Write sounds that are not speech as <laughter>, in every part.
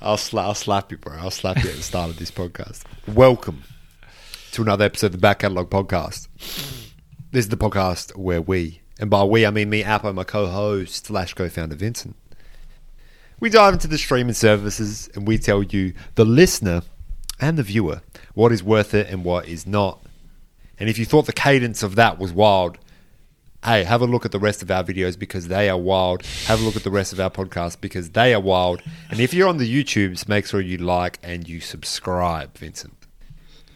I'll, sla- I'll slap you, bro. I'll slap you at the start of this podcast. Welcome to another episode of the Back Catalogue Podcast. This is the podcast where we, and by we I mean me, Apple, my co-host slash co-founder Vincent, we dive into the streaming services and we tell you, the listener and the viewer, what is worth it and what is not. And if you thought the cadence of that was wild, hey, have a look at the rest of our videos because they are wild. Have a look at the rest of our podcasts because they are wild. And if you're on the YouTubes, make sure you like and you subscribe, Vincent.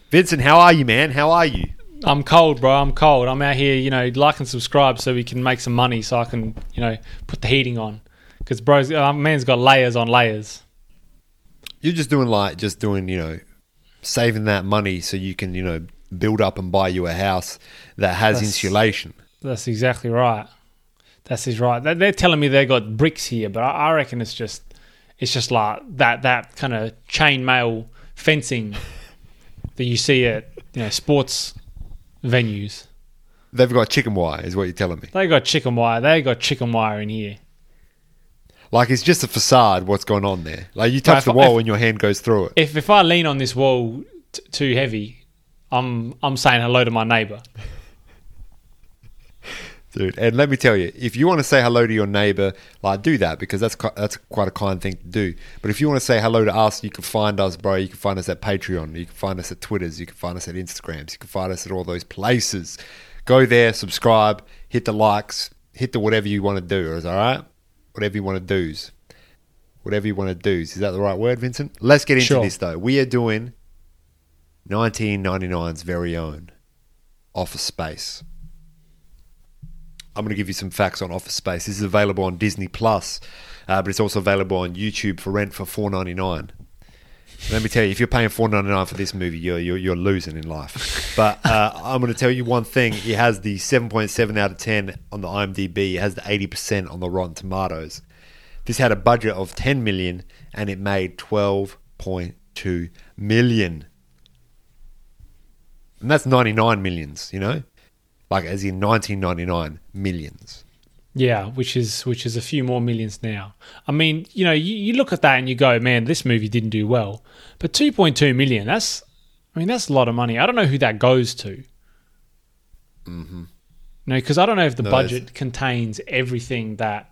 Vincent, how are you, man? How are you? I'm cold, bro. I'm cold. I'm out here, you know, like and subscribe so we can make some money so I can, you know, put the heating on. Because, bro, uh, man's got layers on layers. You're just doing like, just doing, you know, saving that money so you can, you know, build up and buy you a house that has That's- insulation. That's exactly right. That's is right. They- They're telling me they got bricks here, but I reckon it's just, it's just like that that kind of chain mail fencing <laughs> that you see at you know sports venues. They've got chicken wire, is what you're telling me. They got chicken wire. They got chicken wire in here. Like it's just a facade. What's going on there? Like you touch if the wall if- and your hand goes through it. If if I lean on this wall t- too heavy, I'm I'm saying hello to my neighbor. Dude, and let me tell you, if you want to say hello to your neighbor, like do that because that's that's quite a kind thing to do. But if you want to say hello to us, you can find us, bro. You can find us at Patreon. You can find us at Twitters. You can find us at Instagrams. You can find us at all those places. Go there, subscribe, hit the likes, hit the whatever you want to do. Is all right? Whatever you want to do's. Whatever you want to do's. Is that the right word, Vincent? Let's get into Sure. this though. We are doing 1999's very own Office Space. I'm going to give you some facts on Office Space. This is available on Disney Plus, uh, but it's also available on YouTube for rent for $4.99. Let me tell you, if you're paying $4.99 for this movie, you're you're, you're losing in life. But uh, <laughs> I'm going to tell you one thing: it has the 7.7 out of 10 on the IMDb. It has the 80% on the Rotten Tomatoes. This had a budget of 10 million, and it made 12.2 million. And that's 99 millions, you know, like as in 1999 millions. Yeah, which is which is a few more millions now. I mean, you know, you, you look at that and you go, man, this movie didn't do well. But 2.2 million, that's I mean, that's a lot of money. I don't know who that goes to. Mm-hmm. No, because I don't know if the No, budget contains everything that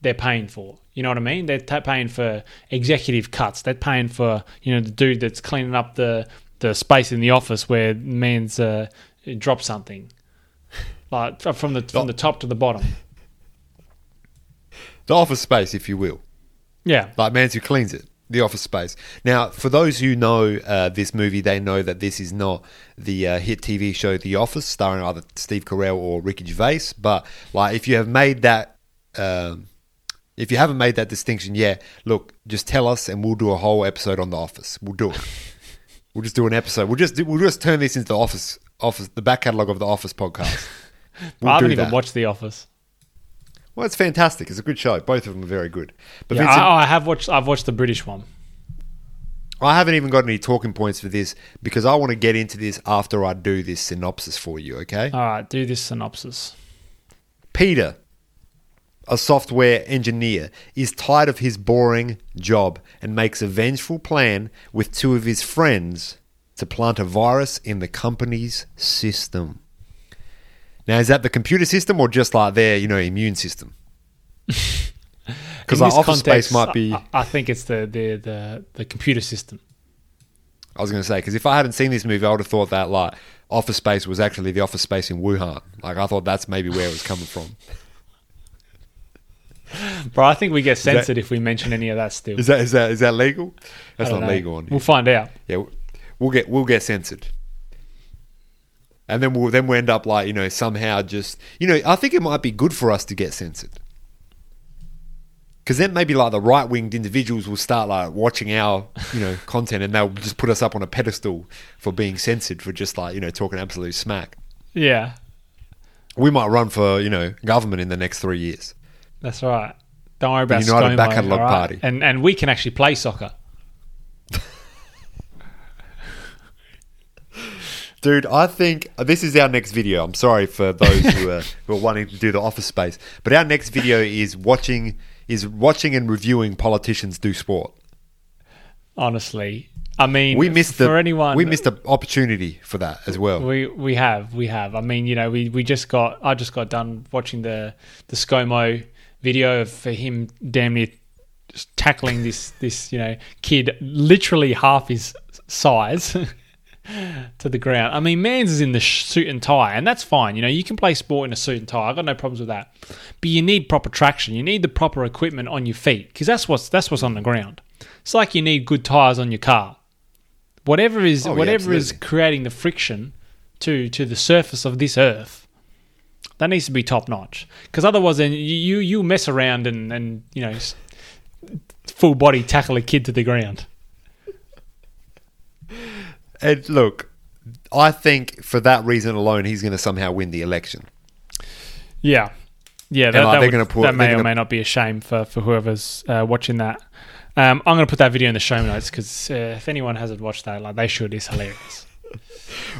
they're paying for. You know what I mean? They're ta paying for executive cuts. They're paying for you know the dude that's cleaning up the the space in the office where man's uh, dropped something, like from the from the top to the bottom. The office space, if you will. Yeah, like Mans who cleans it, the office space. Now, for those who know uh, this movie, they know that this is not the uh, hit TV show The Office, starring either Steve Carell or Ricky Gervais. But like, if you have made that, um, if you haven't made that distinction, yeah, look, just tell us, and we'll do a whole episode on The Office. We'll do it. we'll just do an episode. We'll just do, we'll just turn this into the Office, Office, the back catalog of the Office podcast. <laughs> We'll I haven't even that. watched The Office. Well, it's fantastic. It's a good show. Both of them are very good. But Yeah, Vincent, I, I have watched. I've watched the British one. I haven't even got any talking points for this because I want to get into this after I do this synopsis for you, okay? All right, do this synopsis. Peter, a software engineer, is tired of his boring job and makes a vengeful plan with two of his friends to plant a virus in the company's system. Now, is that the computer system or just like their, you know, immune system? <laughs> Because like Office Space might be. I, I think it's the, the the the computer system. I was going to say because if I hadn't seen this movie, I would have thought that like Office Space was actually the Office Space in Wuhan. Like I thought that's maybe where it was coming from. <laughs> Bro, I think we get censored if we mention any of that still. Is that is that is that legal? That's don't know. legal on here. We'll find out. Yeah, we'll get we'll get censored, and then we'll then we end up like you know somehow just you know I think it might be good for us to get censored. Because then maybe like the right winged individuals will start like watching our you know <laughs> content and they'll just put us up on a pedestal for being censored for just like you know talking absolute smack. Yeah, We might run for you know government in the next three years. that's right. Don't worry about the United ScoMo, Back Catalogue all right? Party. and and we can actually play soccer. Dude, I think uh, this is our next video. I'm sorry for those who are, <laughs> who are wanting to do the office space, but our next video is watching is watching and reviewing politicians do sport. honestly. I mean, We missed for the anyone. we missed the opportunity for that as well. We we have we have. I mean, you know, we, we just got. I just got done watching the the ScoMo video of for him damn near tackling this this you know kid literally half his size <laughs> to the ground. I mean, Mans is in the sh- suit and tie, and that's fine. You know, you can play sport in a suit and tie. I got no problems with that. But you need proper traction. You need the proper equipment on your feet because that's what's that's what's on the ground. It's like you need good tires on your car. Whatever is Oh, yeah, whatever is creating the friction to to the surface of this earth, that needs to be top notch. Because otherwise, then you you mess around and and you know full body tackle a kid to the ground. And look, I think for that reason alone, he's going to somehow win the election. Yeah, yeah. That, like, that, they're would- put- that may or gonna- may not be a shame for for whoever's uh, watching that. Um, I'm going to put that video in the show notes because uh, if anyone hasn't watched that, like they should. It's hilarious. <laughs>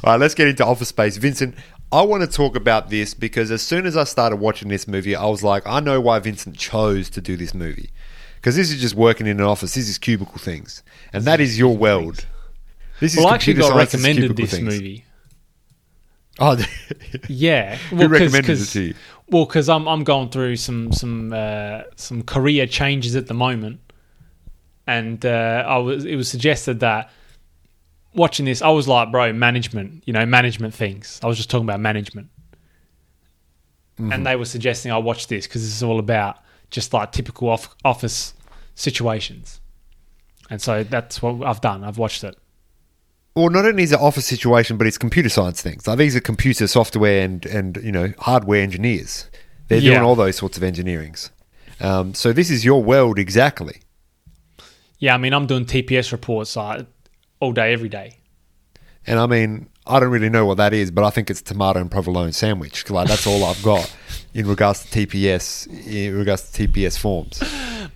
All right, let's get into Office Space. Vincent, I want to talk about this because as soon as I started watching this movie, I was like, I know why Vincent chose to do this movie. Because this is just working in an office. This is cubicle things. And that is your world. This is Well, I actually got recommended this things. movie. Oh, <laughs> Yeah, Who well, 'cause- recommended 'cause- it to you? Well, because I'm I'm going through some some uh, some career changes at the moment, and uh, I was it was suggested that watching this, I was like, bro, management, you know, management things. I was just talking about management, Mm-hmm. and they were suggesting I watch this because this is all about just like typical off- office situations, and so that's what I've done. I've watched it. Well, not only is it office situation, but it's computer science things. Like these are computer software and, and you know hardware engineers. They're Yeah. doing all those sorts of engineerings. Um, so this is your world exactly. Yeah, I mean, I'm doing TPS reports like all day, every day. And I mean, I don't really know what that is, but I think it's tomato and provolone sandwich. Like that's all I've got <laughs> in regards to TPS, in regards to TPS forms.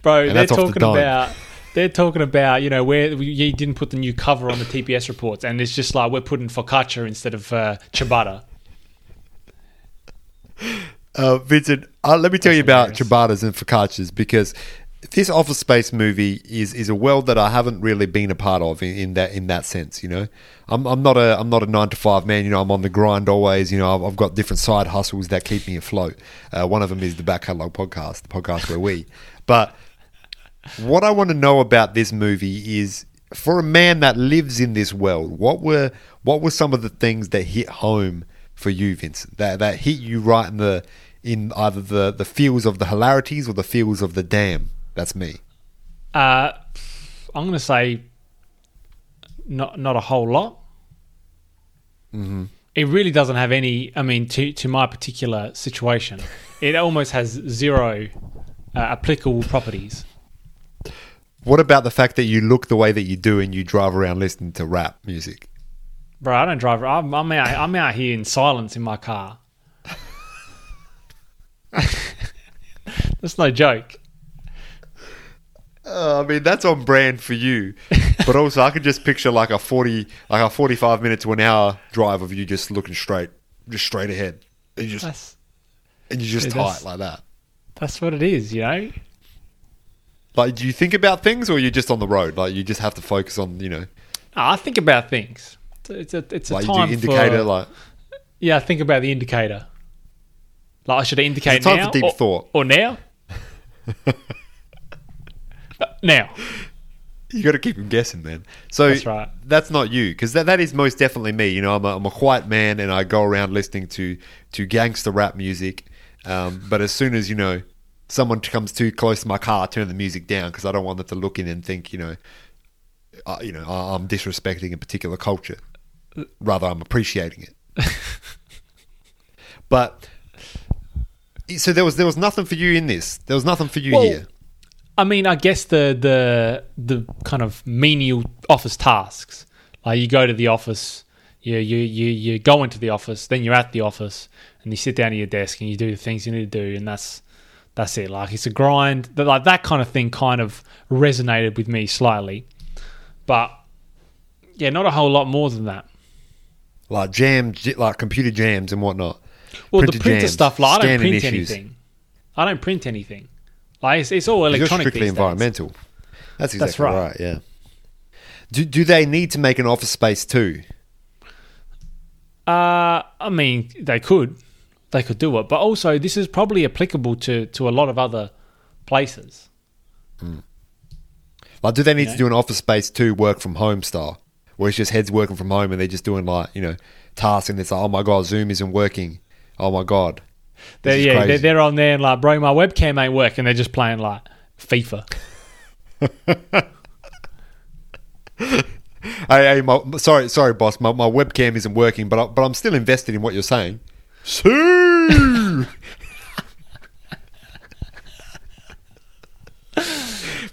Bro, And they're that's off the talking about they're talking about you know where you didn't put the new cover on the TPS reports, and it's just like we're putting focaccia instead of uh, ciabatta. Uh, Vincent, uh, let me tell That's you about ciabattas and focaccias because this Office Space movie is is a world that I haven't really been a part of in, in that in that sense. You know, I'm I'm not a I'm not a nine to five man. You know, I'm on the grind always. You know, I've, I've got different side hustles that keep me afloat. Uh, one of them is the Back Catalogue podcast, the podcast where we. But what I want to know about this movie is for a man that lives in this world, what were what were some of the things that hit home for you, Vincent? That that hit you right in the in either the the feels of the hilarities or the feels of the damn. That's me. Uh, I'm going to say not not a whole lot. Mm-hmm. It really doesn't have any. I mean, to to my particular situation, it almost has zero uh, applicable properties. What about the fact that you look the way that you do and you drive around listening to rap music? Bro, I don't drive. I'm, I'm out. I'm out here in silence in my car. <laughs> That's no joke. Uh, I mean, that's on brand for you. But also, I could just picture like a forty, like a forty-five minute to an hour drive of you just looking straight, just straight ahead, and you just That's and you just Yeah, tight like that. that's what it is, you know. Like, do you think about things, or you're just on the road? Like, you just have to focus on, you know, I think about things. It's a it's a, like you time do indicator. for like, yeah. I think about the indicator. Like I should indicate It's time now for deep or, thought. or now. <laughs> Now, you got to keep him guessing, man. So That's right. That's not you, because that, that is most definitely me. You know, I'm a, I'm a quiet man, and I go around listening to to gangster rap music. Um, but as soon as you know someone comes too close to my car, I turn the music down because I don't want them to look in and think, you know, uh, you know, I'm disrespecting a particular culture. Rather, I'm appreciating it. <laughs> but so there was there was nothing for you in this. There was nothing for you Well, here. I mean, I guess the the the kind of menial office tasks. Like you go to the office, you you you you go into the office, then you're at the office, and you sit down at your desk and you do the things you need to do, and that's that's it. Like it's a grind. That like that kind of thing kind of resonated with me slightly, but yeah, not a whole lot more than that. like jam, j- like computer jams and whatnot. Well, the printer jams, stuff, like I don't print issues. anything. I don't print anything. Like it's, it's all You're strictly these days. environmental. That's exactly That's right. right. Yeah. Do do they need to make an office space too? Uh, I mean, they could, they could do it, but also this is probably applicable to to a lot of other places. Hmm. Like, do they need Yeah. to do an office space too, work from home style, where it's just heads working from home and they're just doing like you know tasks and it's like, oh my god, Zoom isn't working. Oh my god, They're, yeah, they're, they're on there and like, bro, my webcam ain't working. They're just playing like FIFA. <laughs> Hey, hey, my, sorry, sorry, boss. My, my webcam isn't working, but I, but I'm still invested in what you're saying.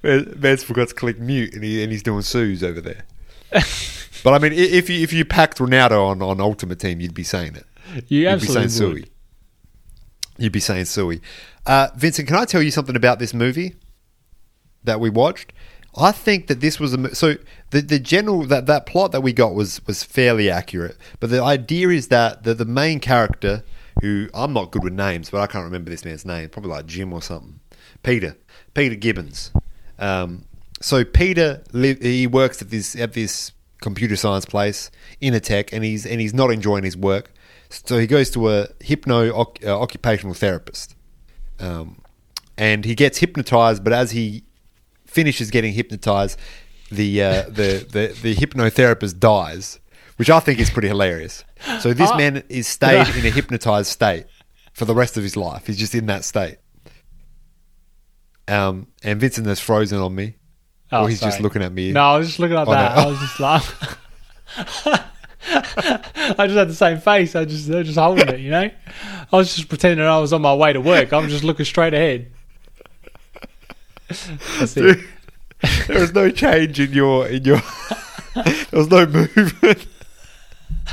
Man, man's forgot to click mute, and, he, and he's doing sues over there. but I mean, if you if you packed Ronaldo on, on Ultimate Team, you'd be saying it. You You'd be saying would. suey. You'd be saying suey. Uh, Vincent, can I tell you something about this movie that we watched? I think that this was a so the the general that that plot that we got was was fairly accurate, but the idea is that the the main character who I'm not good with names, but I can't remember this man's name, probably like Jim or something. Peter, Peter Gibbons. Um, so Peter he works at this at this computer science place in a tech, and he's and he's not enjoying his work. So he goes to a hypno uh, occupational therapist, um, and he gets hypnotized. But as he finishes getting hypnotized, the uh, the, the the hypnotherapist dies, which I think is pretty hilarious. So this Ah. man is stayed <laughs> in a hypnotized state for the rest of his life. He's just in that state. Um, and Vincent has frozen on me, Oh, or he's just looking at me. No, I was just looking at Oh, that. no. I was just like, <laughs> I just had the same face. I just, I was just holding it, you know. I was just pretending I was on my way to work. I'm just looking straight ahead. That's it. Dude, there was no change in your in your. <laughs> there was no movement.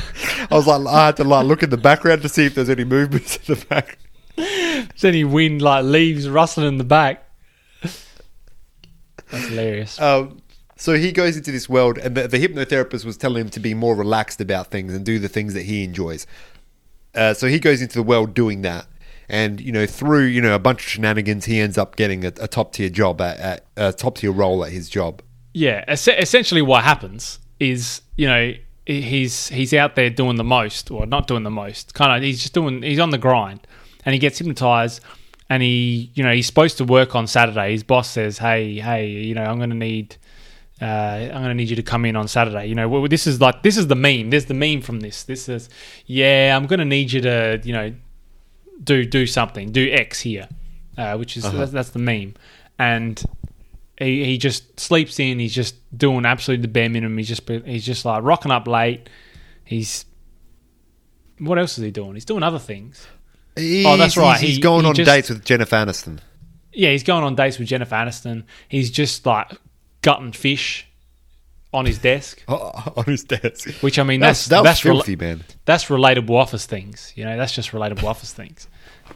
<laughs> I was like, I had to like look in the background to see if there's any movements in the back. There's any wind like leaves rustling in the back. That's hilarious. Um, so he goes into this world, and the, the hypnotherapist was telling him to be more relaxed about things and do the things that he enjoys. Uh, so he goes into the world doing that, and you know, through you know a bunch of shenanigans, he ends up getting a, a top tier job at, at a top tier role at his job. Yeah, es- essentially what happens is, you know, he's he's out there doing the most, or not doing the most. Kind of, he's just doing. He's on the grind, and he gets hypnotized, and he, you know, he's supposed to work on Saturday. His boss says, "Hey, hey, you know, I'm going to need." Uh, I'm going to need you to come in on Saturday. You know, well, this is like this is the meme. There's the meme from this. This is, yeah, I'm going to need you to, you know, do do something, do X here, uh, which is that's, that's the meme, and he, he just sleeps in. He's just doing absolutely the bare minimum. He's just he's just like rocking up late. He's what else is he doing? He's doing other things. Oh, that's right. He's, he's He- going he on just- dates with Jennifer Aniston. Yeah, he's going on dates with Jennifer Aniston. He's just like gutting fish on his desk, <laughs> on his desk. which I mean That's, that's that's, rela- filthy, man. that's relatable office things. You know, that's just relatable office things.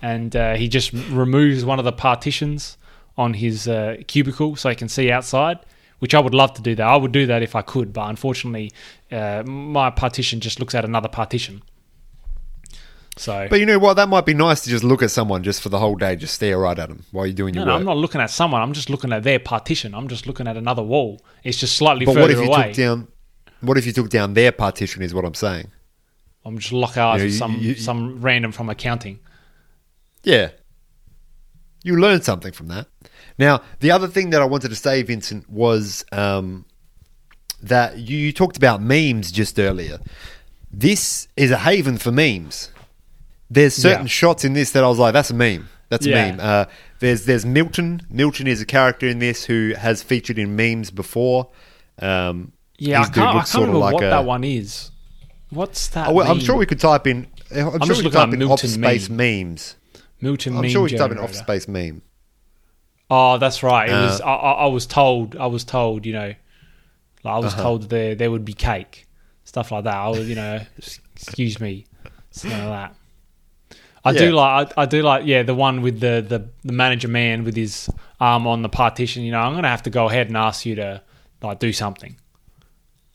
And uh, he just removes one of the partitions on his uh, cubicle so he can see outside, which I would love to do that. I would do that if I could, but unfortunately, uh, my partition just looks at another partition. So, But you know what? That might be nice to just look at someone just for the whole day, just stare right at them while you're doing your no, work. I'm not looking at someone. I'm just looking at their partition. I'm just looking at another wall. It's just slightly but further what if you away. took down? What if you took down their partition? Is what I'm saying. I'm just lock eyes You know, with you- some you- some random from accounting. Yeah. You learn something from that. Now, the other thing that I wanted to say, Vincent, was um, that you, you talked about memes just earlier. This is a haven for memes. There's certain Yeah. shots in this that I was like, that's a meme. That's a Yeah. meme. Uh, there's there's Milton. Milton is a character in this who has featured in memes before. Um, Yeah, I his dude can't, I looks can't sort of remember like what that one is. What's that? Oh, well, I'm meme? sure we could type in. I'm, sure just we could looking type up in Milton office space meme. memes. Milton I'm meme sure we could type in generator. office space meme. Oh, that's right. It was. Uh, I, I I was told. I was told. You know, like I was Uh-huh. told there there would be cake, stuff like that. I was, you know, <laughs> excuse me, something like that. I do like. I, I do like. Yeah, the one with the, the the manager man with his arm on the partition. You know, I'm gonna have to go ahead and ask you to like do something.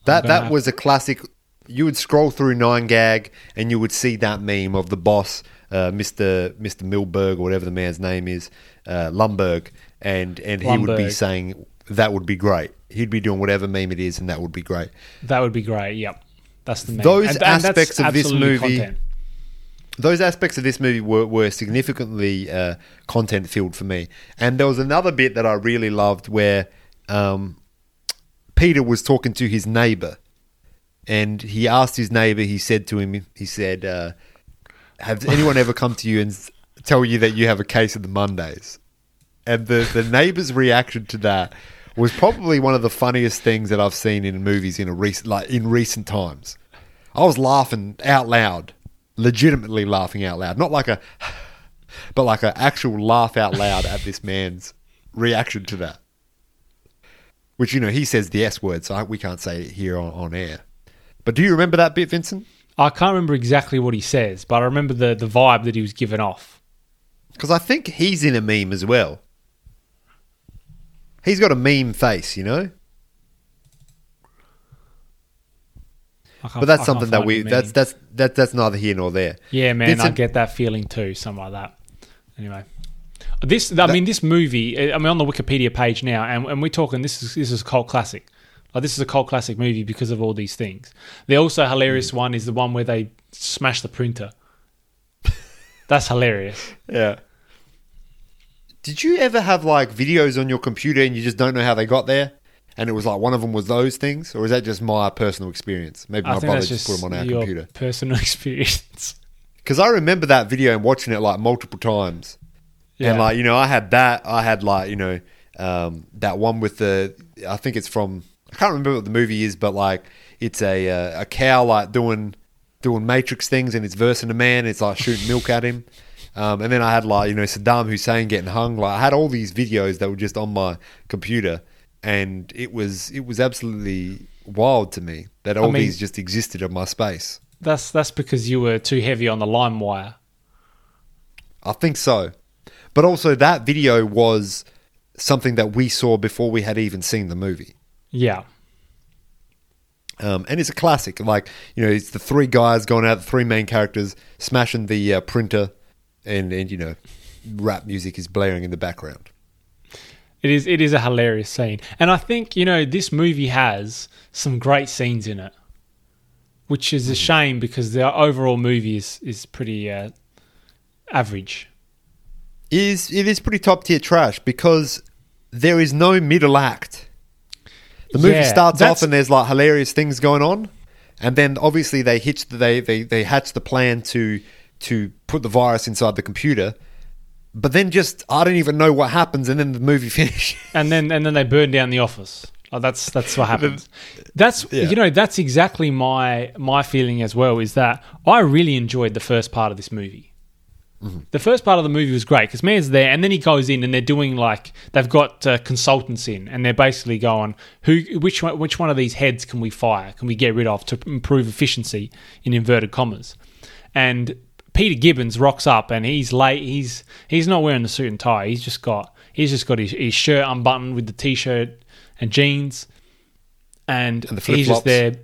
That that was a classic. You would scroll through Nine Gag and you would see that meme of the boss, uh, Mister Mister Milberg or whatever the man's name is, uh, Lumbergh, and and he would be saying that would be great. He'd be doing whatever meme it is, and that would be great. That would be great. Yep. That's the main. Those that's aspects of this movie- content. those aspects of this movie were, were significantly uh, content filled for me. And there was another bit that I really loved where um, Peter was talking to his neighbor, and he asked his neighbor. He said to him, he said, uh, "Has anyone ever come to you and tell you that you have a case of the Mondays?" And the the neighbor's reaction to that was probably one of the funniest things that I've seen in movies in a recent like in recent times. I was laughing out loud, legitimately laughing out loud, not like a, <sighs> but like an actual laugh out loud at this man's reaction to that. Which you know he says the S word, so I, we can't say it here on, on air. But do you remember that bit, Vincent? I can't remember exactly what he says, but I remember the the vibe that he was giving off. Because I think he's in a meme as well. He's got a meme face, you know. But that's something that we that's that's that that's neither here nor there. Yeah, man, I get that feeling too, something like that. Anyway, this I mean, this movie. I mean, on the Wikipedia page now, and, and we're talking. This is this is a cult classic. Like this is a cult classic movie because of all these things. The also hilarious Hmm. one is the one where they smash the printer. That's hilarious. <laughs> Yeah. Did you ever have like videos on your computer and you just don't know how they got there? And it was like one of them was those things, or is that just my personal experience? Maybe I my brother just, put them on our your computer. personal <laughs> experience. Because I remember that video and watching it like multiple times. yeah. And like you know, I had that. I had like you know um, that one with the. I think it's from. I can't remember what the movie is, but like it's a uh, a cow like doing doing Matrix things and it's versing a man. It's like shooting milk at him. <laughs> Um, and then I had like you know Saddam Hussein getting hung. Like I had all these videos that were just on my computer, and it was it was absolutely wild to me that all mean- these just existed in my space. That's that's because you were too heavy on the LimeWire. I think so. But also, that video was something that we saw before we had even seen the movie. Yeah. Um, and it's a classic. Like, you know, it's the three guys going out, the three main characters, smashing the uh, printer, and, and, you know, rap music is blaring in the background. It is it is a hilarious scene. And I think, you know, this movie has some great scenes in it. Which is a shame because the overall movie is, is pretty uh, average. It is, it is pretty top tier trash because there is no middle act. The movie Yeah, starts off and there's like hilarious things going on, and then obviously they hitch they they they hatch the plan to to put the virus inside the computer, but then just I don't even know what happens, and then the movie <laughs> finishes. And then and then they burn down the office. Like that's that's what happens. That's Yeah. you know, that's exactly my my feeling as well, is that I really enjoyed the first part of this movie. The first part of the movie was great because man's there, and then he goes in and they're doing like they've got uh, consultants in, and they're basically going, who, which one, which one of these heads can we fire? Can we get rid of to improve efficiency in inverted commas? And Peter Gibbons rocks up, and he's late. He's he's not wearing the suit and tie. He's just got he's just got his, his shirt unbuttoned with the t-shirt and jeans, and, And the he's just there,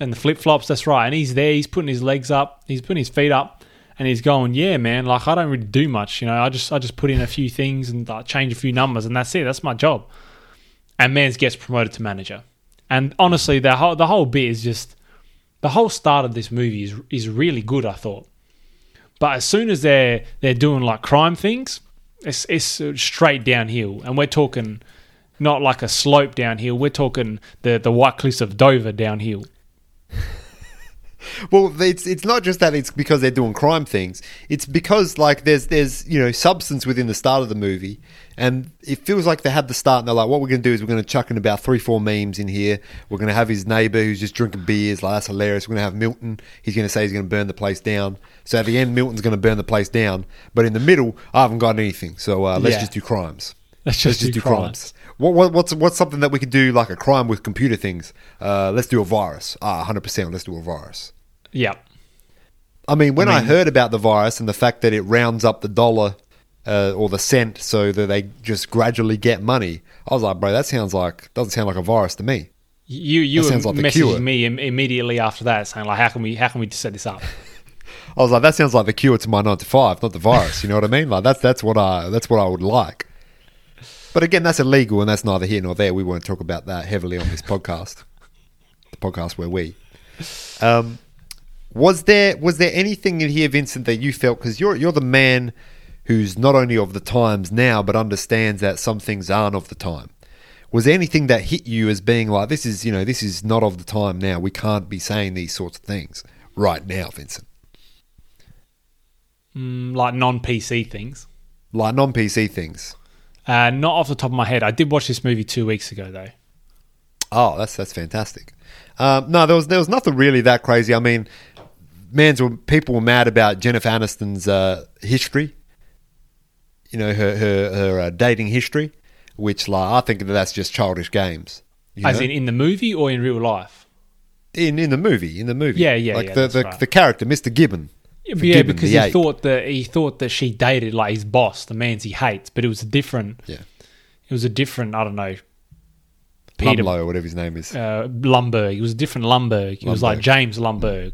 and the flip flops. That's right. And he's there. He's putting his legs up. He's putting his feet up and he's going, "Yeah, man. Like I don't really do much. You know, I just I just put in a few things and uh, change a few numbers, and that's it. That's my job." And Mans gets promoted to manager. And honestly, the whole the whole bit is just the whole start of this movie is is really good. I thought, but as soon as they're they're doing like crime things, it's it's straight downhill, and we're talking not like a slope downhill. We're talking the the White Cliffs of Dover downhill. <laughs> Well, it's it's not just that it's because they're doing crime things. It's because like there's there's you know substance within the start of the movie, and it feels like they had the start and they're like, what we're going to do is we're going to chuck in about three four memes in here. We're going to have his neighbor who's just drinking beers, like that's hilarious. We're going to have Milton. He's going to say he's going to burn the place down. So at the end, Milton's going to burn the place down. But in the middle, I haven't got anything. So uh, let's Yeah. just do crimes. Let's just, do, crimes. What, what, what's what's something that we could do like a crime with computer things? Uh, let's do a virus. Ah, hundred percent. Let's do a virus. Yeah. I mean, when I, mean- heard about the virus and the fact that it rounds up the dollar uh, or the cent so that they just gradually get money, I was like, bro, that sounds like doesn't sound like a virus to me. You you That were sounds like the messaging cure. me Im- immediately after that, saying like, "How can we how can we set this up?" <laughs> I was like, that sounds like the cure to my nine to five, not the virus. You know what I mean? Like that's that's what I that's what I would like. But But again, that's illegal, and that's neither here nor there. We won't talk about that heavily on this <laughs> podcast. The podcast where we. Um, was there was there anything in here, Vincent, that you felt because you're you're the man who's not only of the times now, but understands that some things aren't of the time. Was there anything that hit you as being like, this is you know this is not of the time now? We can't be saying these sorts of things right now, Vincent. Mm, like non PC things. Like non PC things. Uh, not off the top of my head. I did watch this movie two weeks ago though. Oh, that's that's fantastic. Um, no, there was there was nothing really that crazy. I mean, man's were, people were mad about Jennifer Aniston's uh, history. You know her her her uh, dating history, which like I think that that's just childish games. you As know? in in the movie or in real life? in in the movie, in the movie, Yeah, yeah, like yeah, the the, right. the character, Mr. Gibbon. Yeah, yeah, Gibbon, because he ape. thought that he thought that she dated like his boss, the man's he hates, but it was a different. Yeah. It was a different. I don't know. Peter Lumlow or whatever his name is. uh, Lumbergh. It was a different Lumbergh. It was like James Lumbergh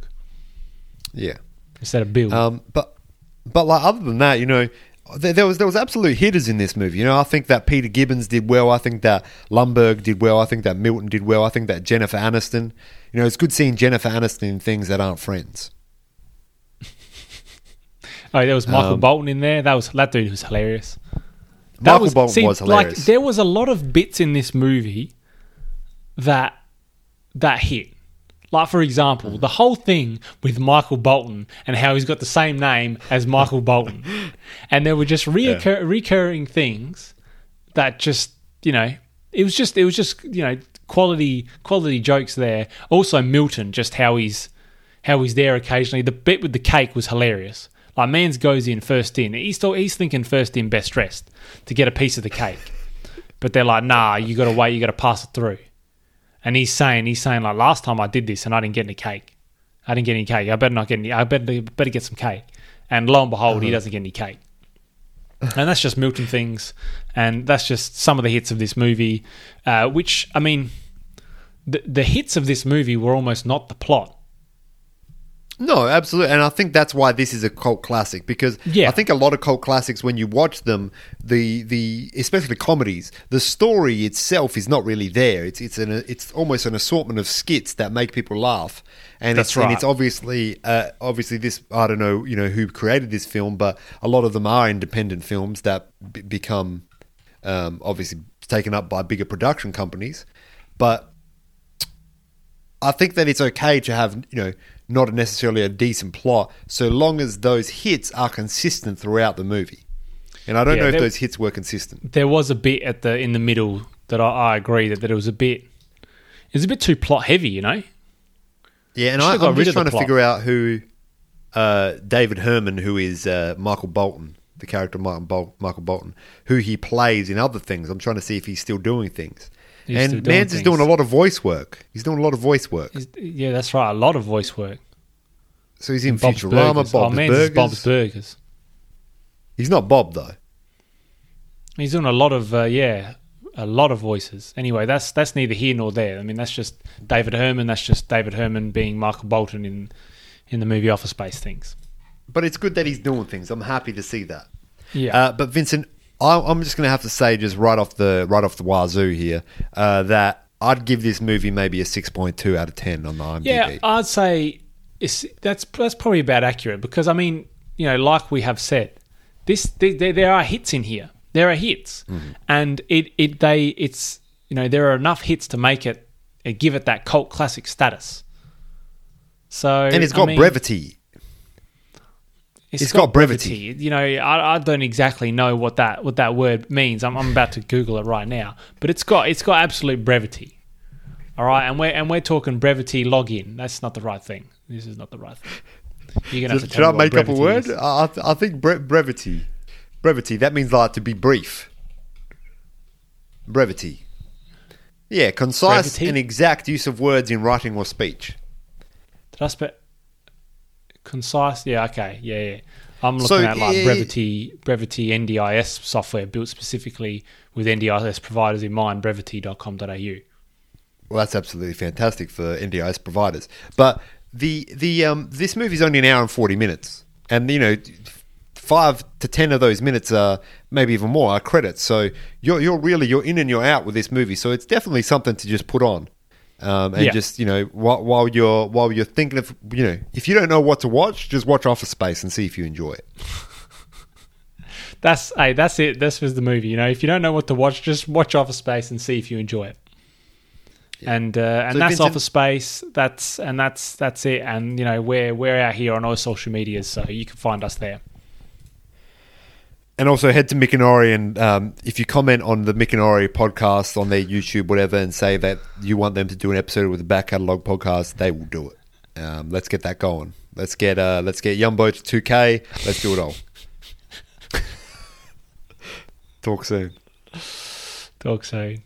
Yeah. instead of Bill. Um, but but like other than that, you know, there, there was there was absolute hitters in this movie. You know, I think that Peter Gibbons did well. I think that Lumbergh did well. I think that Milton did well. I think that Jennifer Aniston. You know, it's good seeing Jennifer Aniston in things that aren't Friends. <laughs> oh, there was Michael um, Bolton in there. That was that dude was hilarious. That Michael Bolton was hilarious. Like there was a lot of bits in this movie that that hit. Like for example, the whole thing with Michael Bolton and how he's got the same name as Michael Bolton, <laughs> and there were just reoccur- recurring things that just you know it was just it was just you know quality quality jokes there. Also Milton, just how he's how he's there occasionally. The bit with the cake was hilarious. Like Mans goes in first in. He's still, he's thinking first in, best dressed to get a piece of the cake. But they're like, nah, you got to wait. You got to pass it through. And he's saying, he's saying like, last time I did this and I didn't get any cake. I didn't get any cake. I better not get any. I better better get some cake. And lo and behold, he doesn't get any cake. And that's just Milton things, and that's just some of the hits of this movie. Uh, which I mean, the the hits of this movie were almost not the plot. No, absolutely, and I think that's why this is a cult classic because Yeah. I think a lot of cult classics, when you watch them, the the especially comedies, the story itself is not really there. It's it's an it's almost an assortment of skits that make people laugh, and That's it's and it's obviously uh, obviously this I don't know you know who created this film, but a lot of them are independent films that b- become um, obviously taken up by bigger production companies, but I think that it's okay to have, you know, not necessarily a decent plot, so long as those hits are consistent throughout the movie. And I don't Yeah, know if there- those hits were consistent. there was a bit at the in the middle that I, I agree that, that it was a bit it was a bit too plot heavy, you know. Yeah, and I, I'm rid just trying to figure out who uh, David Herman, who is uh, Michael Bolton, the character Michael, Bol- Michael Bolton, who he plays in other things. I'm trying to see if he's still doing things. He's and doing Mans is doing a lot of voice work. He's doing a lot of voice work. Is- Yeah, that's right. A lot of voice work. So he's in Bob's Futurama, Burgers. Bob's oh, Burgers. it's Bob's Burgers. He's not Bob though. He's doing a lot of uh, yeah, a lot of voices. Anyway, that's that's neither here nor there. I mean, that's just David Herman. That's just David Herman being Michael Bolton in in the movie Office Space things. But it's good that he's doing things. I'm happy to see that. Yeah, Uh, but Vincent, I'm just going to have to say, just right off the right off the wazoo here, uh, that I'd give this movie maybe a 6.2 out of 10 on the IMDb. yeah, I'd say it's, that's that's probably about accurate because I mean, you know, like we have said, this there, there, there are hits in here. There are hits, Mm-hmm. and it it they it's you know there are enough hits to make it uh, give it that cult classic status. So and it's got mean, brevity. It's got brevity. You know, I, I don't exactly know what that what that word means. I'm, I'm about to Google it right now, but it's got it's got absolute brevity. All right, and we're and we're talking brevity login. That's not the right thing. This is not the right thing. You're gonna have to should tell I make up a word? is. I, I I think bre- brevity. Brevity, that means like to be brief. Brevity. Yeah, concise Brevity? and exact use of words in writing or speech. Did I concise? Yeah, okay, yeah, yeah. I'm looking So, at like eh, brevity, brevity NDIS software built specifically with NDIS providers in mind. Brevity.com.au. Well, that's absolutely fantastic for NDIS providers. But the the um, this movie's only an hour and forty minutes, and you know, five to ten of those minutes are maybe even more are credits. So you're you're really you're in and you're out with this movie. So it's definitely something to just put on. Um, and Yeah. just you know while, while you're while you're thinking of you know if you don't know what to watch just watch Office Space and see if you enjoy it <laughs> That's hey, that's it. This was the movie. You know, if you don't know what to watch, just watch Office Space and see if you enjoy it. And uh, and So, that's Vincent- Office Space. That's and that's that's it. And you know, we're we're out here on all social medias, so you can find us there. And also head to Mick and um, if you comment on the Mick and Ori podcast on their YouTube, whatever, and say that you want them to do an episode with the back catalogue podcast, they will do it. Um, let's get that going. Let's get uh, let's get Yumbo to two K. Let's do it all. <laughs> Talk soon. Talk soon.